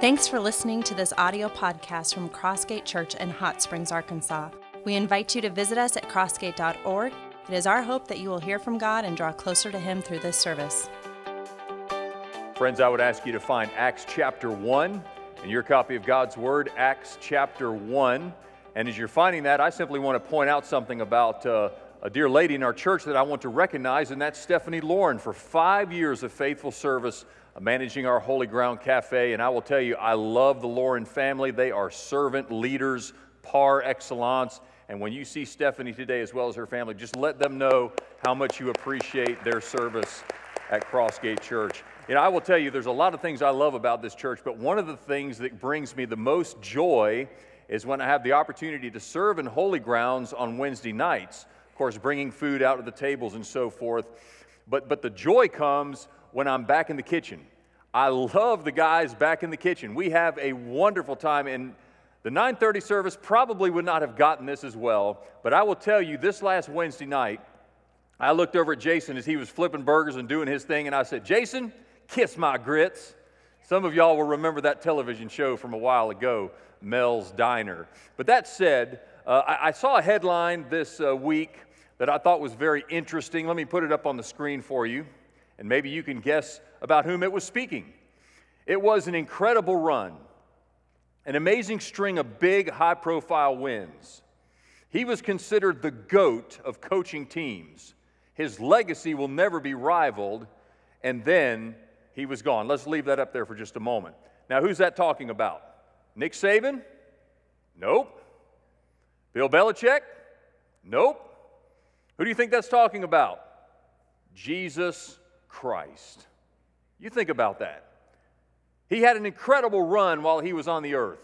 Thanks for listening to this audio podcast from Crossgate Church in Hot Springs, Arkansas. We invite you to visit us at crossgate.org. It is our hope that you will hear from God and draw closer to Him through this service. Friends, I would ask you to find Acts chapter 1 in your copy of God's Word, Acts chapter 1. And as you're finding that, I simply want to point out something about uh, a dear lady in our church that I want to recognize, and that's Stephanie Lauren for five years of faithful service managing our Holy Ground Cafe. And I will tell you, I love the Lauren family. They are servant leaders par excellence. And when you see Stephanie today, as well as her family, just let them know how much you appreciate their service at Crossgate Church. You know, I will tell you, there's a lot of things I love about this church, but one of the things that brings me the most joy is when I have the opportunity to serve in holy grounds on Wednesday nights. Of course, bringing food out to the tables and so forth. But, but the joy comes when I'm back in the kitchen. I love the guys back in the kitchen. We have a wonderful time, and the 9:30 service probably would not have gotten this as well. But I will tell you, this last Wednesday night, I looked over at Jason as he was flipping burgers and doing his thing, and I said, Jason, kiss my grits. Some of y'all will remember that television show from a while ago, Mel's Diner. But that said, uh, I, I, saw a headline this uh, week that I thought was very interesting. Let me put it up on the screen for you and maybe you can guess about whom it was speaking. It was an incredible run, an amazing string of big, high profile wins. He was considered the GOAT of coaching teams. His legacy will never be rivaled, and then he was gone. Let's leave that up there for just a moment. Now, who's that talking about? Nick Saban? Nope. Bill Belichick? Nope. Who do you think that's talking about? Jesus Christ. You think about that. He had an incredible run while he was on the earth,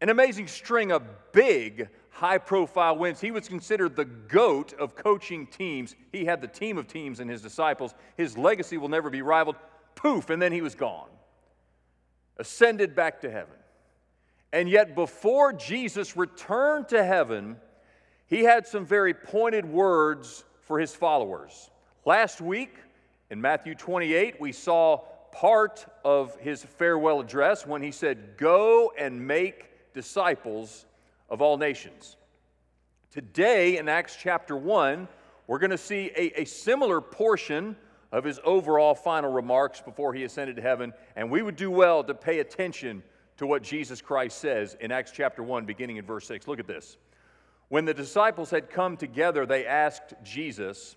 an amazing string of big, high profile wins. He was considered the GOAT of coaching teams. He had the team of teams and his disciples. His legacy will never be rivaled. Poof, and then he was gone, ascended back to heaven. And yet, before Jesus returned to heaven, he had some very pointed words for his followers. Last week, in Matthew 28, we saw part of his farewell address when he said, Go and make disciples of all nations. Today, in Acts chapter 1, we're going to see a, a, similar portion of his overall final remarks before he ascended to heaven, and we would do well to pay attention to what Jesus Christ says in Acts chapter 1, beginning in verse 6. Look at this. When the disciples had come together, they asked Jesus,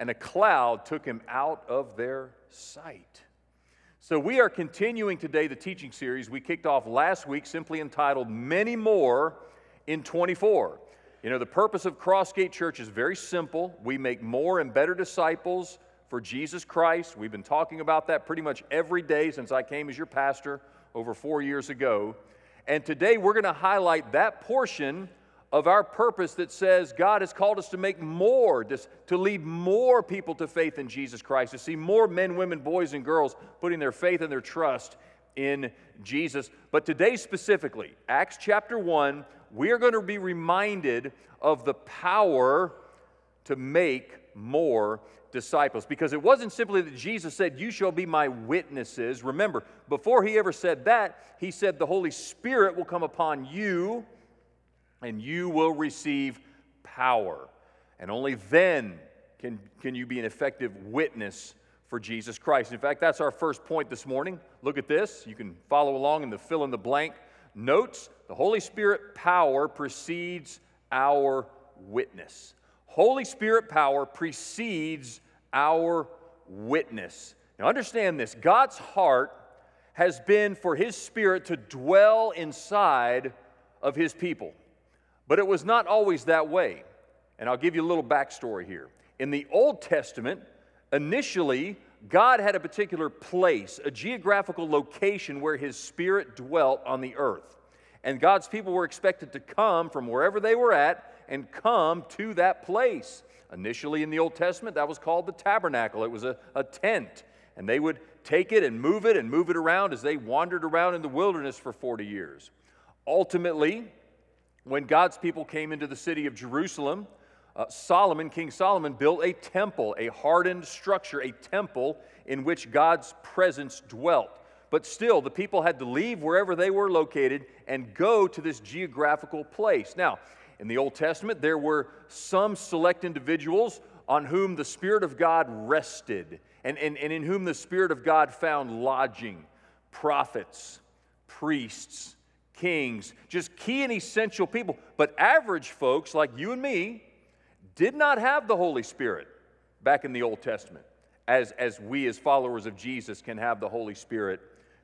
and a cloud took him out of their sight. So, we are continuing today the teaching series we kicked off last week, simply entitled Many More in 24. You know, the purpose of Crossgate Church is very simple. We make more and better disciples for Jesus Christ. We've been talking about that pretty much every day since I came as your pastor over four years ago. And today we're going to highlight that portion of our purpose that says God has called us to make more, to lead more people to faith in Jesus Christ, to see more men, women, boys, and girls putting their faith and their trust in Jesus. But today, specifically, Acts chapter 1, we are going to be reminded of the power to make more disciples. Because it wasn't simply that Jesus said, You shall be my witnesses. Remember, before he ever said that, he said, The Holy Spirit will come upon you and you will receive power. And only then can, can you be an effective witness for Jesus Christ. In fact, that's our first point this morning. Look at this. You can follow along in the fill in the blank notes. The Holy Spirit power precedes our witness. Holy Spirit power precedes our witness. Now, understand this God's heart has been for His Spirit to dwell inside of His people. But it was not always that way. And I'll give you a little backstory here. In the Old Testament, initially, God had a particular place, a geographical location where his spirit dwelt on the earth. And God's people were expected to come from wherever they were at and come to that place. Initially in the Old Testament, that was called the tabernacle, it was a, a tent. And they would take it and move it and move it around as they wandered around in the wilderness for 40 years. Ultimately, when God's people came into the city of Jerusalem, uh, Solomon, King Solomon, built a temple, a hardened structure, a temple in which God's presence dwelt. But still, the people had to leave wherever they were located and go to this geographical place. Now, in the Old Testament, there were some select individuals on whom the Spirit of God rested and, and, and in whom the Spirit of God found lodging prophets, priests, kings, just key and essential people. But average folks like you and me did not have the Holy Spirit back in the Old Testament, as, as we as followers of Jesus can have the Holy Spirit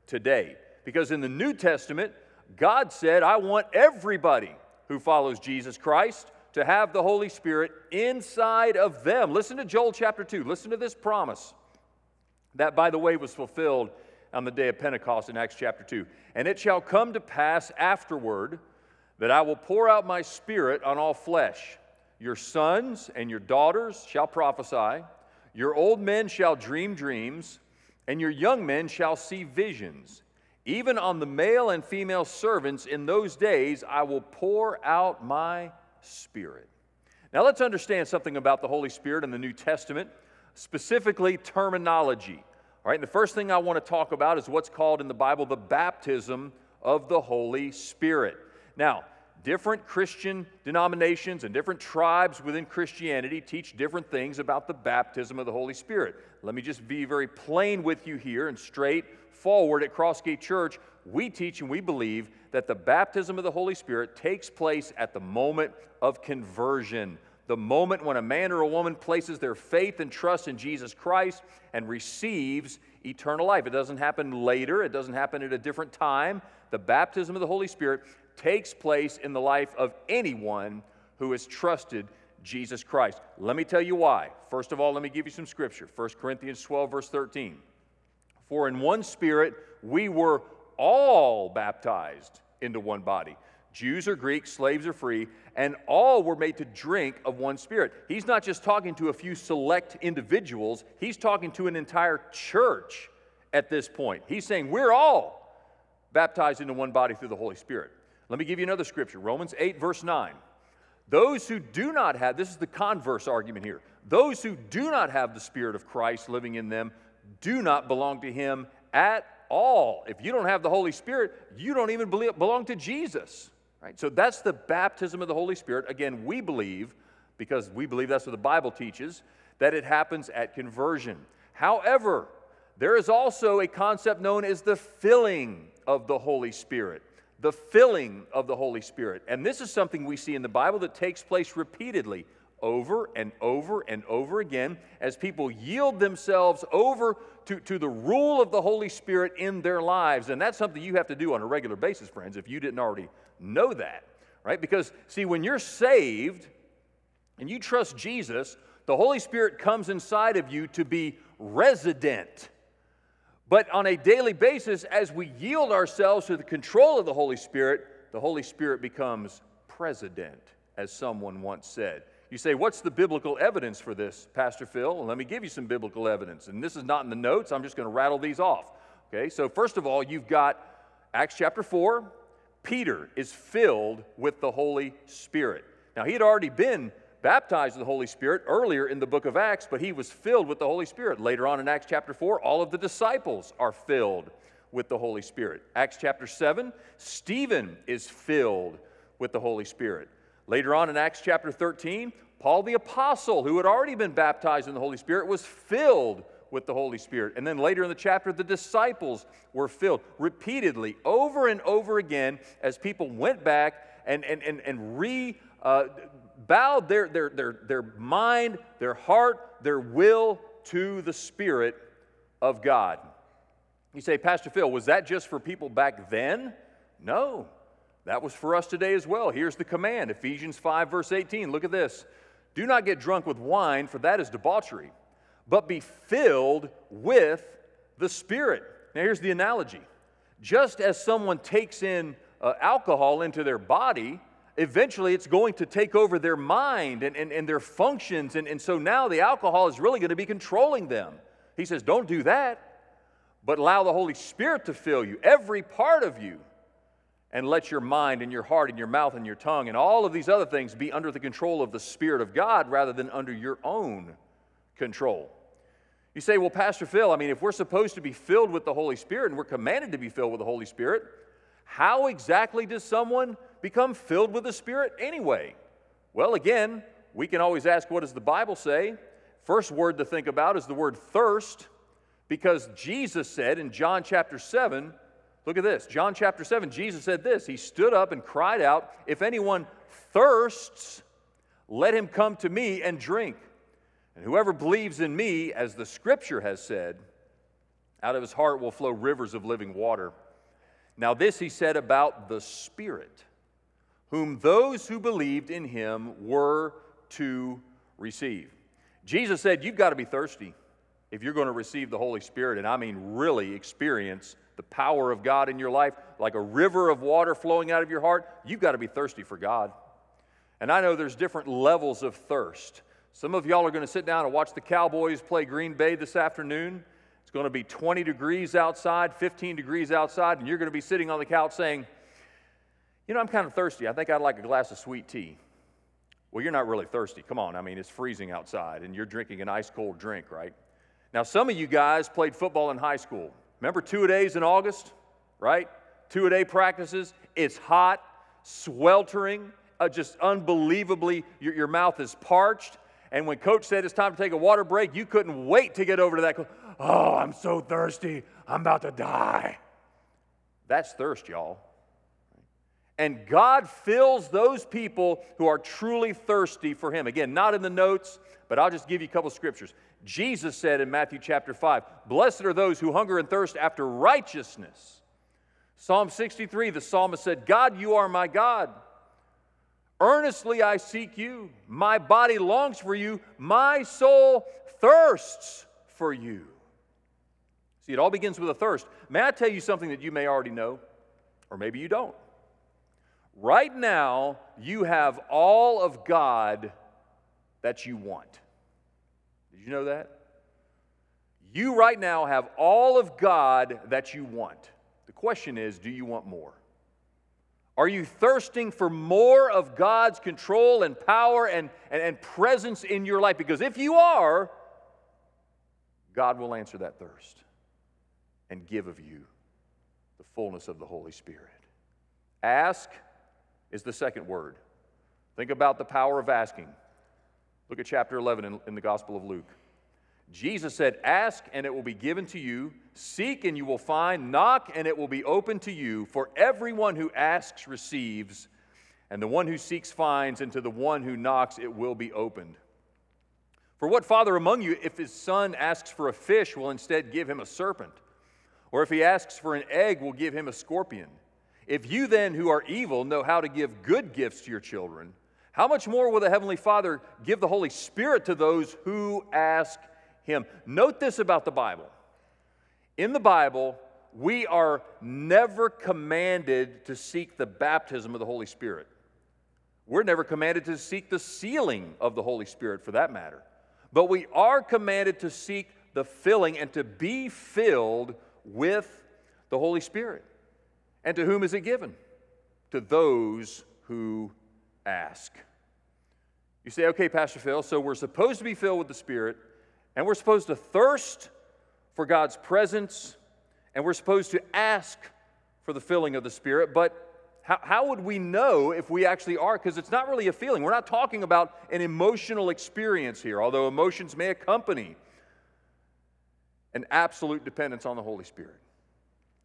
today. Because in the New Testament, God said, I want everybody who follows Jesus Christ to have the Holy Spirit inside of them. Listen to Joel chapter 2. Listen to this promise. That, by the way, was fulfilled on the day of Pentecost in Acts chapter 2. And it shall come to pass afterward that I will pour out my spirit on all flesh. Your sons and your daughters shall prophesy, your old men shall dream dreams, and your young men shall see visions. Even on the male and female servants in those days I will pour out my spirit. Now let's understand something about the Holy Spirit in the New Testament, specifically terminology. All right, and the first thing I want to talk about is what's called in the Bible the baptism of the Holy Spirit. Now, different Christian denominations and different tribes within Christianity teach different things about the baptism of the Holy Spirit. Let me just be very plain with you here and straightforward at Crossgate Church. We teach and we believe that the baptism of the Holy Spirit takes place at the moment of conversion, the moment when a man or a woman places their faith and trust in Jesus Christ and receives eternal life. It doesn't happen later, it doesn't happen at a different time. The baptism of the Holy Spirit takes place in the life of anyone who has trusted Jesus Christ. Let me tell you why. First of all, let me give you some scripture 1 Corinthians 12, verse 13. For in one spirit we were all baptized into one body. Jews or Greeks, slaves or free, and all were made to drink of one spirit. He's not just talking to a few select individuals, he's talking to an entire church at this point. He's saying, We're all baptized into one body through the Holy Spirit. Let me give you another scripture Romans 8, verse 9. Those who do not have, this is the converse argument here, those who do not have the Spirit of Christ living in them do not belong to Him at all. If you don't have the Holy Spirit, you don't even belong to Jesus. Right? So that's the baptism of the Holy Spirit. Again, we believe, because we believe that's what the Bible teaches, that it happens at conversion. However, there is also a concept known as the filling of the Holy Spirit the filling of the Holy Spirit. And this is something we see in the Bible that takes place repeatedly over and over and over again as people yield themselves over to, to the rule of the Holy Spirit in their lives. And that's something you have to do on a regular basis, friends, if you didn't already know that, right? Because, see, when you're saved and you trust Jesus, the Holy Spirit comes inside of you to be resident but on a daily basis, as we yield ourselves to the control of the Holy Spirit, the Holy Spirit becomes president, as someone once said. You say, What's the biblical evidence for this, Pastor Phil? Well, let me give you some biblical evidence. And this is not in the notes, I'm just going to rattle these off. Okay, so first of all, you've got Acts chapter 4. Peter is filled with the Holy Spirit. Now, he had already been baptized with the Holy Spirit earlier in the book of Acts, but he was filled with the Holy Spirit. Later on in Acts chapter 4, all of the disciples are filled with the Holy Spirit. Acts chapter 7, Stephen is filled with the Holy Spirit. Later on in Acts chapter 13, Paul the Apostle, who had already been baptized in the Holy Spirit, was filled with the Holy Spirit. And then later in the chapter, the disciples were filled repeatedly, over and over again, as people went back and, and, and, and re uh, bowed their, their, their, their mind, their heart, their will to the Spirit of God. You say, Pastor Phil, was that just for people back then? No, that was for us today as well. Here's the command Ephesians 5, verse 18. Look at this. Do not get drunk with wine, for that is debauchery, but be filled with the Spirit. Now, here's the analogy just as someone takes in uh, alcohol into their body, eventually it's going to take over their mind and, and, and their functions. And, and so now the alcohol is really going to be controlling them. He says, Don't do that, but allow the Holy Spirit to fill you, every part of you, and let your mind and your heart and your mouth and your tongue and all of these other things be under the control of the Spirit of God rather than under your own control. You say, Well, Pastor Phil, I mean, if we're supposed to be filled with the Holy Spirit and we're commanded to be filled with the Holy Spirit, how exactly does someone become filled with the Spirit anyway? Well, again, we can always ask, what does the Bible say? First word to think about is the word thirst, because Jesus said in John chapter 7, look at this. John chapter 7, Jesus said this. He stood up and cried out, If anyone thirsts, let him come to me and drink. And whoever believes in me, as the scripture has said, out of his heart will flow rivers of living water. Now, this he said about the Spirit, whom those who believed in him were to receive. Jesus said, You've got to be thirsty if you're going to receive the Holy Spirit, and I mean really experience the power of God in your life, like a river of water flowing out of your heart. You've got to be thirsty for God. And I know there's different levels of thirst. Some of y'all are going to sit down and watch the Cowboys play Green Bay this afternoon. It's going to be 20 degrees outside, 15 degrees outside, and you're going to be sitting on the couch saying, You know, I'm kind of thirsty. I think I'd like a glass of sweet tea. Well, you're not really thirsty. Come on. I mean, it's freezing outside, and you're drinking an ice cold drink, right? Now, some of you guys played football in high school. Remember two a days in August, right? Two a day practices. It's hot, sweltering, uh, just unbelievably, your, your mouth is parched. And when coach said it's time to take a water break, you couldn't wait to get over to that. Oh, I'm so thirsty. I'm about to die. That's thirst, y'all. And God fills those people who are truly thirsty for Him. Again, not in the notes, but I'll just give you a couple scriptures. Jesus said in Matthew chapter 5, Blessed are those who hunger and thirst after righteousness. Psalm 63, the psalmist said, God, you are my God. Earnestly I seek you. My body longs for you. My soul thirsts for you. See, it all begins with a thirst. May I tell you something that you may already know, or maybe you don't? Right now, you have all of God that you want. Did you know that? You right now have all of God that you want. The question is do you want more? Are you thirsting for more of God's control and power and, and, and presence in your life? Because if you are, God will answer that thirst and give of you the fullness of the Holy Spirit. Ask is the second word. Think about the power of asking. Look at chapter 11 in, in, the Gospel of Luke. Jesus said, Ask and it will be given to you, seek and you will find, knock and it will be open to you. For everyone who asks receives, and the one who seeks finds, and to the one who knocks it will be opened. For what father among you, if his son asks for a fish, will instead give him a serpent? Or if he asks for an egg, will give him a scorpion? If you then, who are evil, know how to give good gifts to your children, how much more will the Heavenly Father give the Holy Spirit to those who ask Him? Note this about the Bible. In the Bible, we are never commanded to seek the baptism of the Holy Spirit. We're never commanded to seek the sealing of the Holy Spirit for that matter. But we are commanded to seek the filling and to be filled with the Holy Spirit. And to whom is it given? To those who ask. You say, okay, Pastor Phil, so we're supposed to be filled with the Spirit, and we're supposed to thirst for God's presence, and we're supposed to ask for the filling of the Spirit, but how, how would we know if we actually are? Because it's not really a feeling. We're not talking about an emotional experience here, although emotions may accompany an absolute dependence on the Holy Spirit.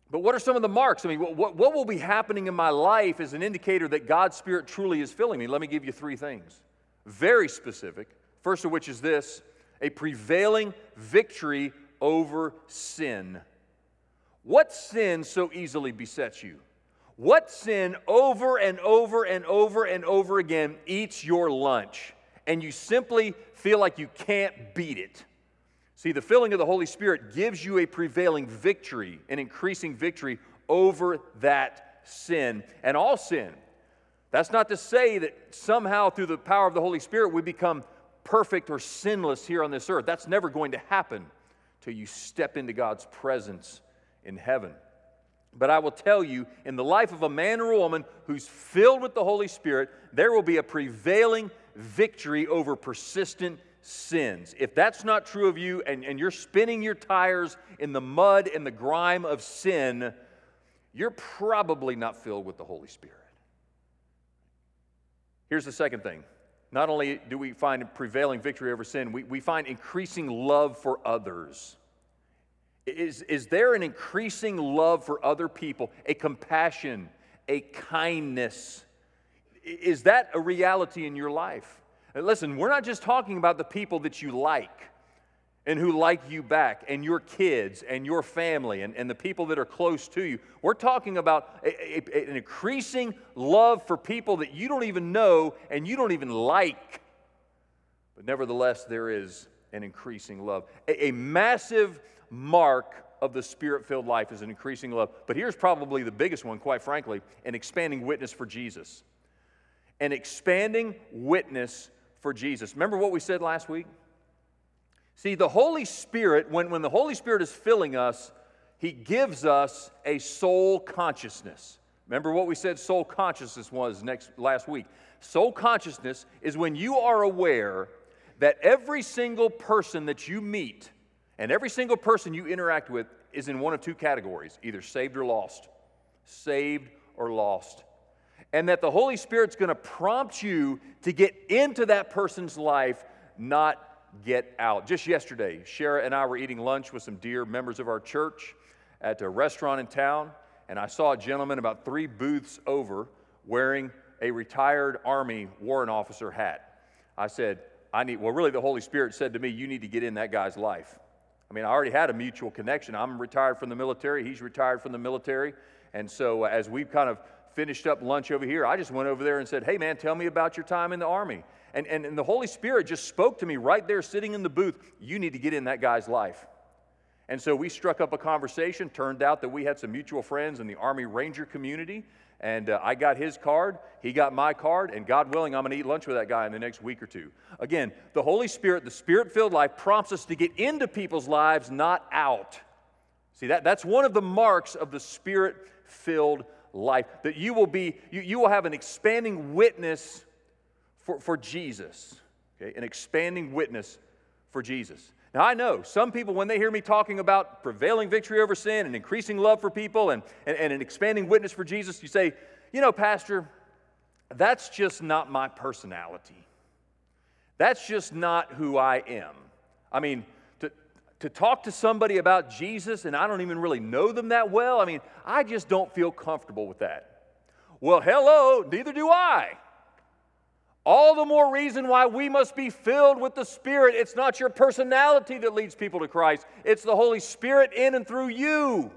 But what are some of the marks? I mean, what, what will be happening in my life as an indicator that God's Spirit truly is filling me? Let me give you three things. Very specific. First of which is this a prevailing victory over sin. What sin so easily besets you? What sin over and over and over and over again eats your lunch and you simply feel like you can't beat it? See, the filling of the Holy Spirit gives you a prevailing victory, an increasing victory over that sin and all sin. That's not to say that somehow through the power of the Holy Spirit we become perfect or sinless here on this earth. That's never going to happen till you step into God's presence in heaven. But I will tell you, in the life of a man or a woman who's filled with the Holy Spirit, there will be a prevailing victory over persistent sins. If that's not true of you and, and you're spinning your tires in the mud and the grime of sin, you're probably not filled with the Holy Spirit. Here's the second thing. Not only do we find prevailing victory over sin, we, we find increasing love for others. Is, is there an increasing love for other people, a compassion, a kindness? Is that a reality in your life? listen, we're not just talking about the people that you like and who like you back, and your kids and your family and, and the people that are close to you. We're talking about a, a, an increasing love for people that you don't even know and you don't even like. But nevertheless, there is an increasing love. A, a massive mark of the spirit filled life is an increasing love. But here's probably the biggest one, quite frankly an expanding witness for Jesus. An expanding witness for Jesus. Remember what we said last week? See, the Holy Spirit, when, when the Holy Spirit is filling us, He gives us a soul consciousness. Remember what we said soul consciousness was next last week. Soul consciousness is when you are aware that every single person that you meet and every single person you interact with is in one of two categories either saved or lost. Saved or lost. And that the Holy Spirit's to prompt you to get into that person's life, not get out. Just yesterday, Shara and I were eating lunch with some dear members of our church at a restaurant in town, and I saw a gentleman about three booths over wearing a retired Army warrant officer hat. I said, I need, well, really, the Holy Spirit said to me, You need to get in that guy's life. I mean, I already had a mutual connection. I'm retired from the military, he's retired from the military. And so, uh, as we've kind of finished up lunch over here, I just went over there and said, Hey, man, tell me about your time in the Army. And, and, and the Holy Spirit just spoke to me right there sitting in the booth. You need to get in that guy's life. And so we struck up a conversation. Turned out that we had some mutual friends in the Army Ranger community. And uh, I got his card, he got my card, and God willing, I'm going to eat lunch with that guy in the next week or two. Again, the Holy Spirit, the spirit filled life, prompts us to get into people's lives, not out. See, that, that's one of the marks of the spirit filled life, that you will be, you, you will have an expanding witness for, for Jesus, okay? An expanding witness for Jesus. Now, I know some people, when they hear me talking about prevailing victory over sin and increasing love for people and, and, and an expanding witness for Jesus, you say, you know, Pastor, that's just not my personality. That's just not who I am. I mean, to, talk to somebody about Jesus and I don't even really know them that well, I mean, I just don't feel comfortable with that. Well, hello, neither do I. All the more reason why we must be filled with the Spirit. It's not your personality that leads people to Christ, it's the Holy Spirit in and through you.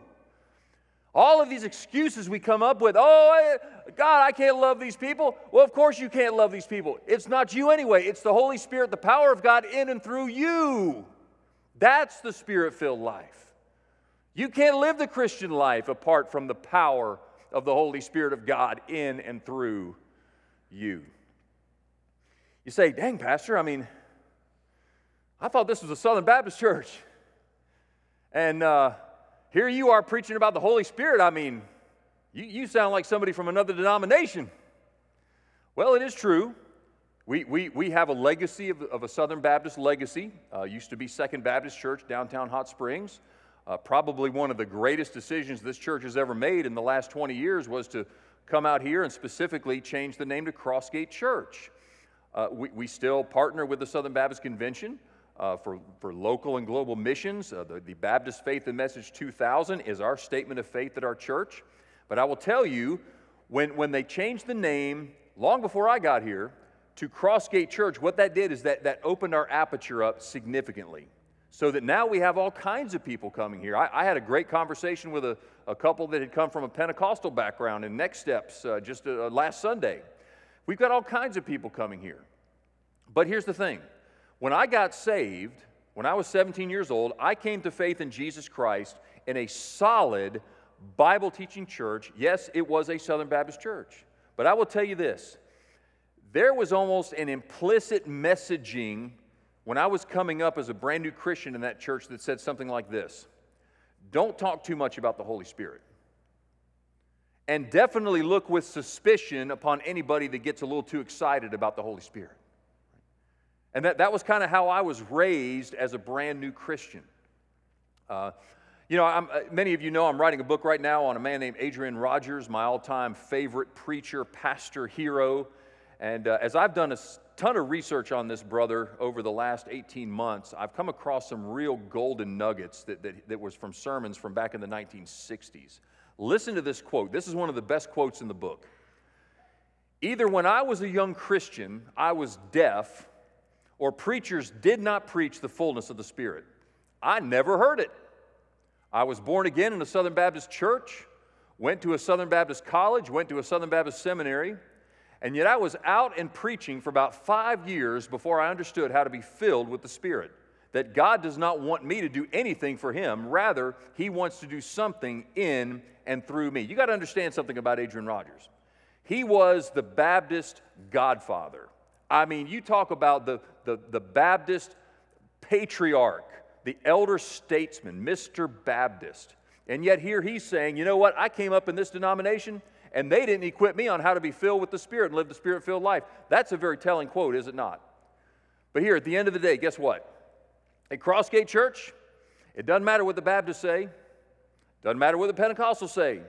All of these excuses we come up with, oh, God, I can't love these people. Well, of course you can't love these people. It's not you anyway, it's the Holy Spirit, the power of God in and through you. That's the Spirit filled life. You can't live the Christian life apart from the power of the Holy Spirit of God in and through you. You say, dang, Pastor, I mean, I thought this was a Southern Baptist church. And uh, here you are preaching about the Holy Spirit. I mean, you, you sound like somebody from another denomination. Well, it is true. We, we, we have a legacy of, of a Southern Baptist legacy. Uh, used to be Second Baptist Church, downtown Hot Springs. Uh, probably one of the greatest decisions this church has ever made in the last 20 years was to come out here and specifically change the name to Crossgate Church. Uh, we, we, still partner with the Southern Baptist Convention uh, for, for local and global missions. Uh, the, the Baptist Faith and Message 2000 is our statement of faith at our church. But I will tell you, when, when they changed the name long before I got here to Crossgate Church, what that did is that, that opened our aperture up significantly. So that now we have all kinds of people coming here. I, I had a great conversation with a, a couple that had come from a Pentecostal background in Next Steps uh, just uh, last Sunday. We've got all kinds of people coming here. But here's the thing when I got saved, when I was 17 years old, I came to faith in Jesus Christ in a solid Bible teaching church. Yes, it was a Southern Baptist church. But I will tell you this there was almost an implicit messaging when I was coming up as a brand new Christian in that church that said something like this Don't talk too much about the Holy Spirit. And definitely look with suspicion upon anybody that gets a little too excited about the Holy Spirit. And that, that was kind of how I was raised as a brand new Christian. Uh, you know, I'm, uh, many of you know I'm writing a book right now on a man named Adrian Rogers, my all time favorite preacher, pastor, hero. And uh, as I've done a ton of research on this brother over the last 18 months, I've come across some real golden nuggets that, that, that was from sermons from back in the 1960s. Listen to this quote. This is one of the best quotes in the book. Either when I was a young Christian, I was deaf or preachers did not preach the fullness of the Spirit. I never heard it. I was born again in a Southern Baptist church, went to a Southern Baptist college, went to a Southern Baptist seminary, and yet I was out and preaching for about five years before I understood how to be filled with the Spirit. That God does not want me to do anything for Him, rather, He wants to do something in and through me. You got to understand something about Adrian Rogers. He was the Baptist godfather. I mean, you talk about the, the, the Baptist patriarch, the elder statesman, Mr. Baptist. And yet here he's saying, you know what? I came up in this denomination and they didn't equip me on how to be filled with the Spirit and live the Spirit filled life. That's a very telling quote, is it not? But here, at the end of the day, guess what? At Crossgate Church, it doesn't matter what the Baptists say, doesn't matter what the Pentecostals say,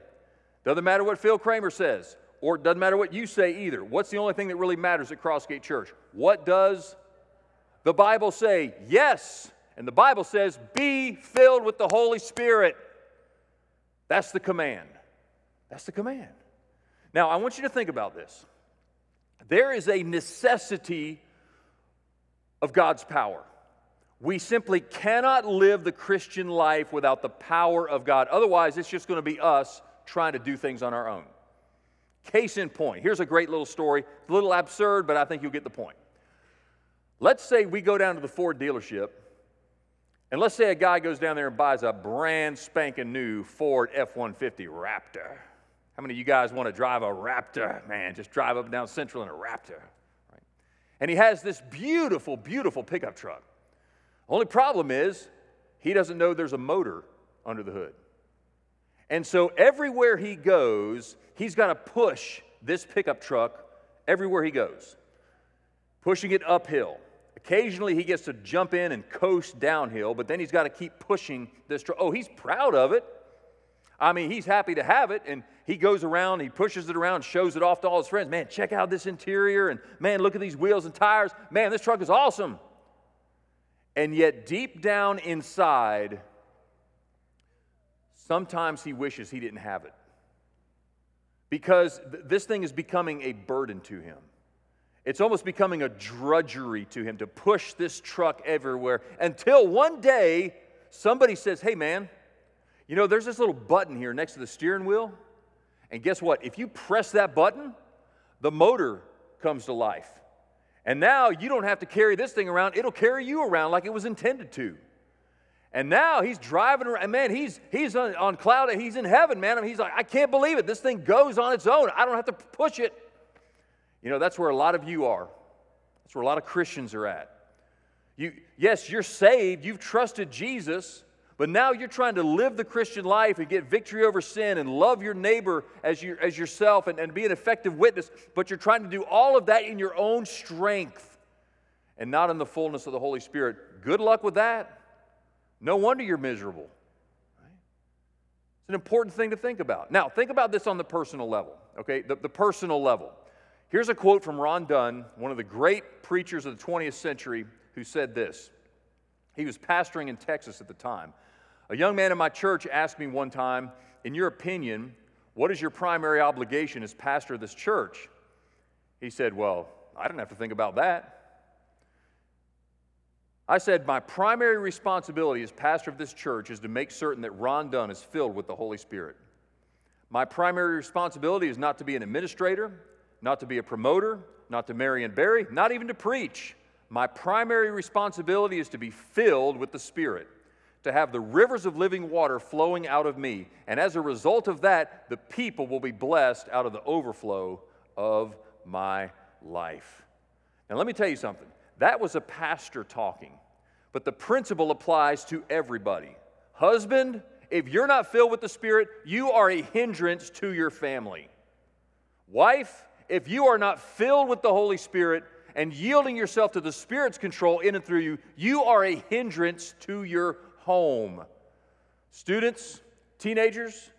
doesn't matter what Phil Kramer says or it doesn't matter what you say either. What's the only thing that really matters at Crossgate Church? What does the Bible say? Yes. And the Bible says, be filled with the Holy Spirit. That's the command. That's the command. Now, I want you to think about this. There is a necessity of God's power. We simply cannot live the Christian life without the power of God. Otherwise, it's just going to be us trying to do things on our own. Case in point, here's a great little story. It's a little absurd, but I think you'll get the point. Let's say we go down to the Ford dealership, and let's say a guy goes down there and buys a brand spanking new Ford F 150 Raptor. How many of you guys want to drive a Raptor? Man, just drive up and down Central in a Raptor. Right? And he has this beautiful, beautiful pickup truck. Only problem is, he doesn't know there's a motor under the hood. And so everywhere he goes, he's got to push this pickup truck everywhere he goes, pushing it uphill. Occasionally he gets to jump in and coast downhill, but then he's got to keep pushing this truck. Oh, he's proud of it. I mean, he's happy to have it, and he goes around, he pushes it around, shows it off to all his friends. Man, check out this interior, and man, look at these wheels and tires. Man, this truck is awesome. And yet, deep down inside, sometimes he wishes he didn't have it because th- this thing is becoming a burden to him. It's almost becoming a drudgery to him to push this truck everywhere until one day somebody says, Hey, man, you know, there's this little button here next to the steering wheel. And guess what? If you press that button, the motor comes to life. And now you don't have to carry this thing around, it'll carry you around like it was intended to. And now he's driving around. Man, he's, he's on, cloud. He's in heaven, man. I mean, he's like, I can't believe it. This thing goes on its own. I don't have to push it. You know, that's where a lot of you are. That's where a lot of Christians are at. You, yes, you're saved. You've trusted Jesus. But now you're trying to live the Christian life and get victory over sin and love your neighbor as, you, as yourself and, and be an effective witness. But you're trying to do all of that in your own strength and not in the fullness of the Holy Spirit. Good luck with that. No wonder you're miserable. It's an important thing to think about. Now, think about this on the personal level, okay? The, the personal level. Here's a quote from Ron Dunn, one of the great preachers of the 20th century, who said this. He was pastoring in Texas at the time. A young man in my church asked me one time, In your opinion, what is your primary obligation as pastor of this church? He said, Well, I didn't have to think about that. I said, My primary responsibility as pastor of this church is to make certain that Ron Dunn is filled with the Holy Spirit. My primary responsibility is not to be an administrator, not to be a promoter, not to marry and bury, not even to preach. My primary responsibility is to be filled with the Spirit, to have the rivers of living water flowing out of me. And as a result of that, the people will be blessed out of the overflow of my life. Now, let me tell you something. That was a pastor talking, but the principle applies to everybody. Husband, if you're not filled with the Spirit, you are a hindrance to your family. Wife, if you are not filled with the Holy Spirit and yielding yourself to the Spirit's control in and through you, you are a hindrance to your home. Students, teenagers,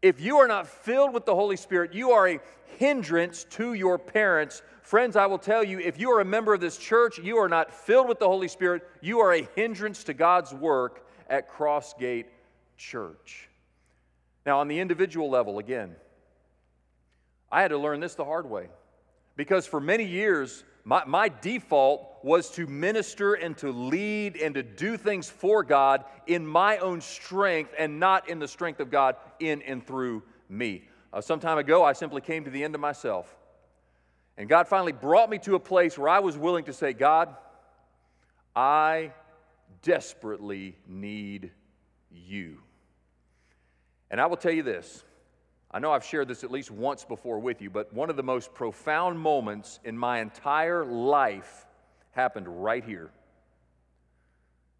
if you are not filled with the Holy Spirit, you are a hindrance to your parents. Friends, I will tell you, if you are a member of this church, you are not filled with the Holy Spirit, you are a hindrance to God's work at Crossgate Church. Now, on the individual level, again, I had to learn this the hard way because for many years, my, my default was to minister and to lead and to do things for God in my own strength and not in the strength of God in and through me. Uh, some time ago, I simply came to the end of myself. And God finally brought me to a place where I was willing to say, God, I desperately need you. And I will tell you this I know I've shared this at least once before with you, but one of the most profound moments in my entire life happened right here.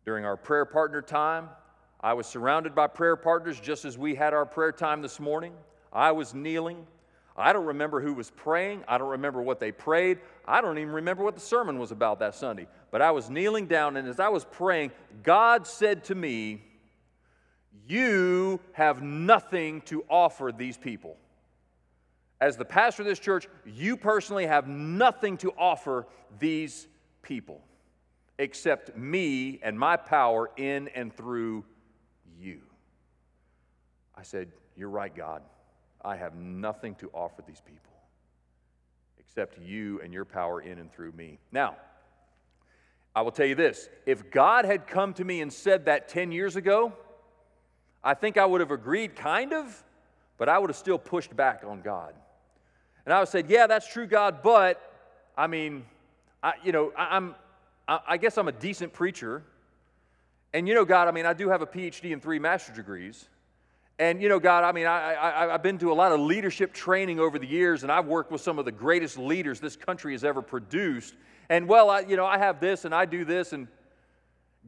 During our prayer partner time, I was surrounded by prayer partners just as we had our prayer time this morning. I was kneeling. I don't remember who was praying. I don't remember what they prayed. I don't even remember what the sermon was about that Sunday. But I was kneeling down, and as I was praying, God said to me, You have nothing to offer these people. As the pastor of this church, you personally have nothing to offer these people except me and my power in and through you. I said, You're right, God. I have nothing to offer these people except you and your power in and through me. Now, I will tell you this if God had come to me and said that 10 years ago, I think I would have agreed, kind of, but I would have still pushed back on God. And I would have said, Yeah, that's true, God, but I mean, I, you know, I, I'm, I, I guess I'm a decent preacher. And you know, God, I mean, I do have a PhD and three master's degrees. And you know, God, I mean, I, I, I've been to a lot of leadership training over the years, and I've worked with some of the greatest leaders this country has ever produced. And well, I, you know, I have this and I do this, and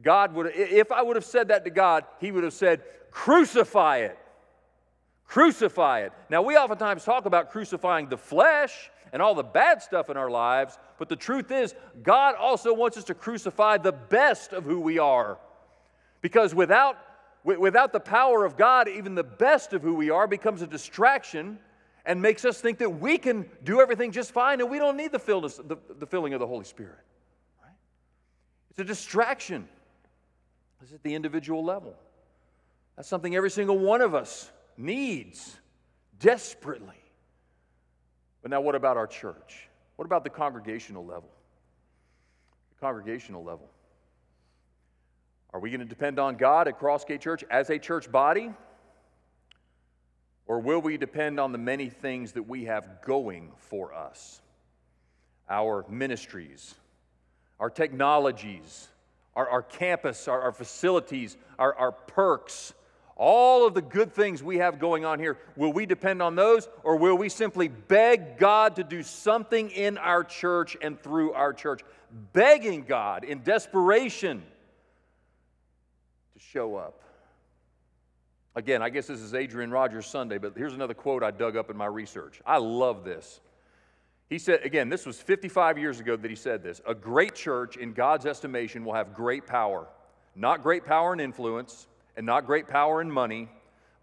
God would, if I would have said that to God, He would have said, crucify it. Crucify it. Now, we oftentimes talk about crucifying the flesh and all the bad stuff in our lives, but the truth is, God also wants us to crucify the best of who we are. Because without Without the power of God, even the best of who we are becomes a distraction and makes us think that we can do everything just fine and we don't need the, fillness, the, the filling of the Holy Spirit. Right? It's a distraction. It's at the individual level. That's something every single one of us needs desperately. But now, what about our church? What about the congregational level? The congregational level. Are we going to depend on God at Crossgate Church as a church body? Or will we depend on the many things that we have going for us? Our ministries, our technologies, our, our campus, our, our facilities, our, our perks, all of the good things we have going on here, will we depend on those or will we simply beg God to do something in our church and through our church? Begging God in desperation to show up. Again, I guess this is Adrian Rogers Sunday, but here's another quote I dug up in my research. I love this. He said, again, this was 55 years ago that he said this a great church, in God's estimation, will have great power. Not great power and influence, and not great power and money,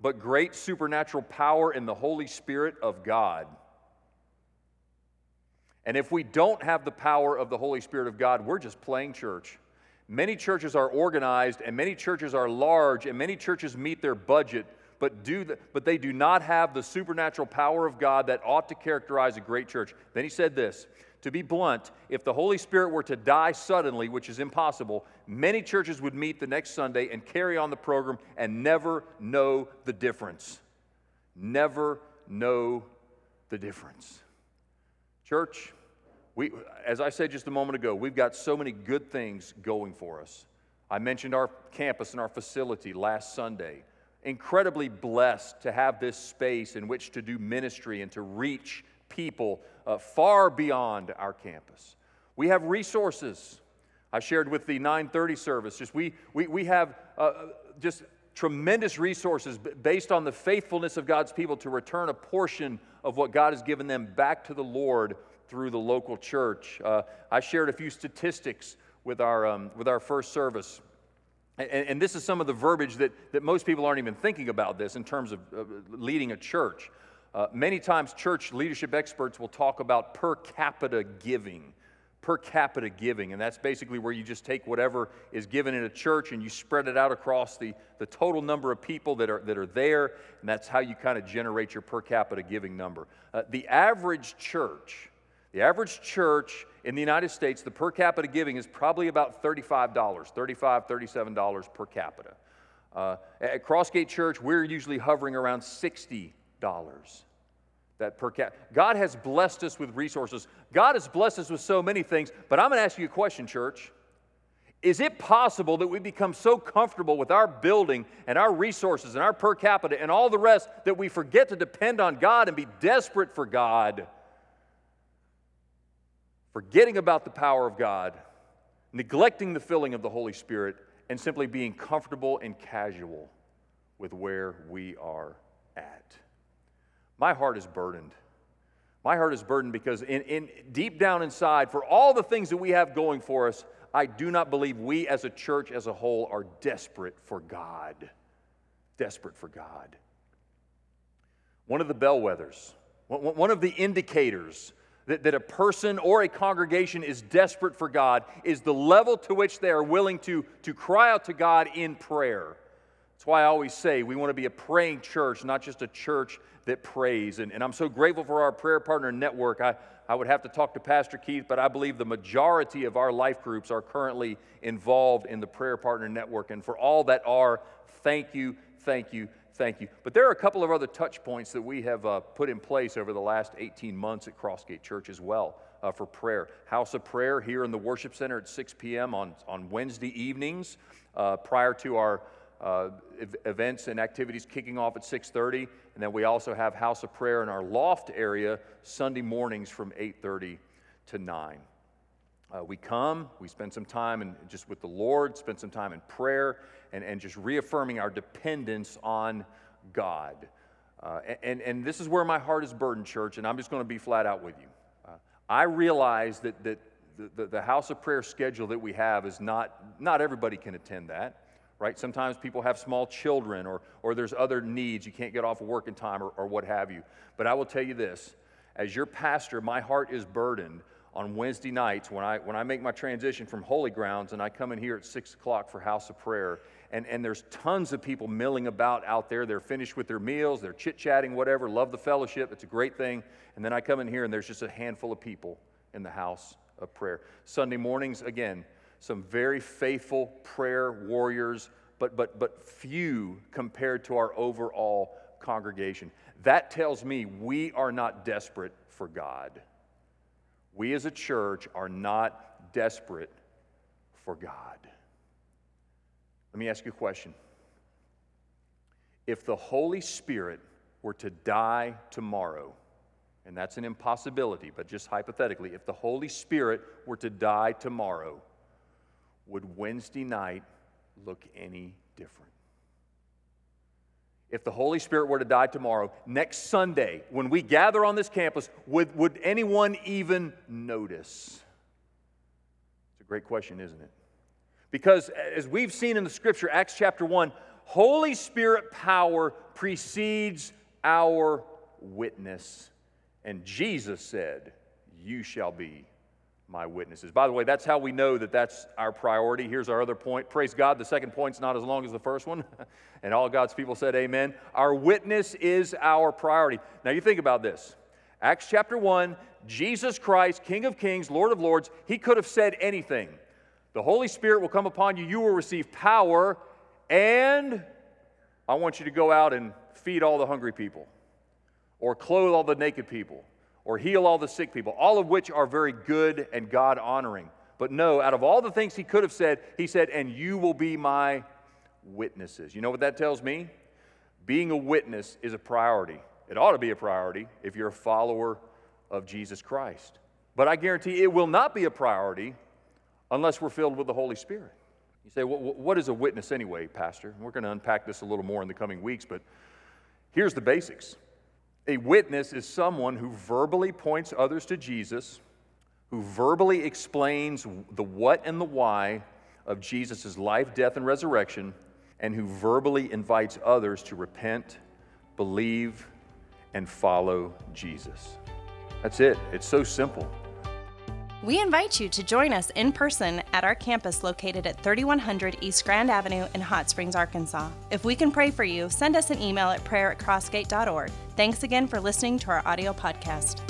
but great supernatural power in the Holy Spirit of God. And if we don't have the power of the Holy Spirit of God, we're just playing church. Many churches are organized and many churches are large and many churches meet their budget, but, do the, but they do not have the supernatural power of God that ought to characterize a great church. Then he said this To be blunt, if the Holy Spirit were to die suddenly, which is impossible, many churches would meet the next Sunday and carry on the program and never know the difference. Never know the difference. Church, we, as I said just a moment ago, we've got so many good things going for us. I mentioned our campus and our facility last Sunday. Incredibly blessed to have this space in which to do ministry and to reach people uh, far beyond our campus. We have resources. I shared with the 930 service, just we, we, we have uh, just tremendous resources based on the faithfulness of God's people to return a portion of what God has given them back to the Lord through the local church. Uh, I shared a few statistics with our, um, with our first service. And, and, this is some of the verbiage that, that most people aren't even thinking about this in terms of uh, leading a church. Uh, many times, church leadership experts will talk about per capita giving per capita giving. And that's basically where you just take whatever is given in a church and you spread it out across the, the total number of people that are, that are there. And that's how you kind of generate your per capita giving number. Uh, the average church, the average church in the United States, the per capita giving is probably about $35, $35, $37 per capita. Uh, at Crossgate Church, we're usually hovering around $60 that per cap. God has blessed us with resources. God has blessed us with so many things, but I'm going to ask you a question, church. Is it possible that we become so comfortable with our building and our resources and our per capita and all the rest that we forget to depend on God and be desperate for God? Forgetting about the power of God, neglecting the filling of the Holy Spirit, and simply being comfortable and casual with where we are at. My heart is burdened. My heart is burdened because in, in, deep down inside, for all the things that we have going for us, I do not believe we as a church as a whole are desperate for God. Desperate for God. One of the bellwethers, one of the indicators that, that a person or a congregation is desperate for God is the level to which they are willing to, to cry out to God in prayer. That's why I always say we want to be a praying church, not just a church that prays. And, and I'm so grateful for our prayer partner network. I, I would have to talk to Pastor Keith, but I believe the majority of our life groups are currently involved in the prayer partner network. And for all that are, thank you, thank you, thank you. But there are a couple of other touch points that we have uh, put in place over the last 18 months at Crossgate Church as well. Uh, for prayer. House of Prayer here in the Worship Center at 6 p.m. on, on Wednesday evenings uh, prior to our uh, events and activities kicking off at 6.30 and then we also have house of prayer in our loft area sunday mornings from 8.30 to 9 uh, we come we spend some time and just with the lord spend some time in prayer and, and just reaffirming our dependence on god. Uh, and, and this is where my heart is burdened church and i'm just going to be flat out with you. Uh, i realize that, that the, the, the house of prayer schedule that we have is not not everybody can attend that right? Sometimes people have small children or, or there's other needs. You can't get off of work in time or, or what have you. But I will tell you this as your pastor, my heart is burdened on Wednesday nights when I, when I make my transition from Holy Grounds and I come in here at 6 o'clock for House of Prayer. And, and there's tons of people milling about out there. They're finished with their meals, they're chit chatting, whatever, love the fellowship. It's a great thing. And then I come in here and there's just a handful of people in the house of prayer. Sunday mornings, again, some very faithful prayer warriors, but, but, but few compared to our overall congregation. That tells me we are not desperate for God. We as a church are not desperate for God. Let me ask you a question. If the Holy Spirit were to die tomorrow, and that's an impossibility, but just hypothetically, if the Holy Spirit were to die tomorrow, would Wednesday night look any different? If the Holy Spirit were to die tomorrow, next Sunday, when we gather on this campus, would, would anyone even notice? It's a great question, isn't it? Because as we've seen in the scripture, Acts chapter 1, Holy Spirit power precedes our witness. And Jesus said, You shall be my witnesses. By the way, that's how we know that that's our priority. Here's our other point. Praise God, the second point's not as long as the first one. and all God's people said amen. Our witness is our priority. Now you think about this. Acts chapter 1, Jesus Christ, King of Kings, Lord of Lords, he could have said anything. The Holy Spirit will come upon you, you will receive power, and I want you to go out and feed all the hungry people, or clothe all the naked people, or heal all the sick people, all of which are very good and God honoring. But no, out of all the things he could have said, he said, And you will be my witnesses. You know what that tells me? Being a witness is a priority. It ought to be a priority if you're a follower of Jesus Christ. But I guarantee it will not be a priority unless we're filled with the Holy Spirit. You say, well, what is a witness anyway, Pastor? We're going to unpack this a little more in the coming weeks, but here's the basics. A witness is someone who verbally points others to Jesus, who verbally explains the what and the why of Jesus' life, death, and resurrection, and who verbally invites others to repent, believe, and follow Jesus. That's it. It's so simple. We invite you to join us in person at our campus located at 3100 East Grand Avenue in Hot Springs, Arkansas. If we can pray for you, send us an email at prayer at crossgate.org. Thanks again for listening to our audio podcast.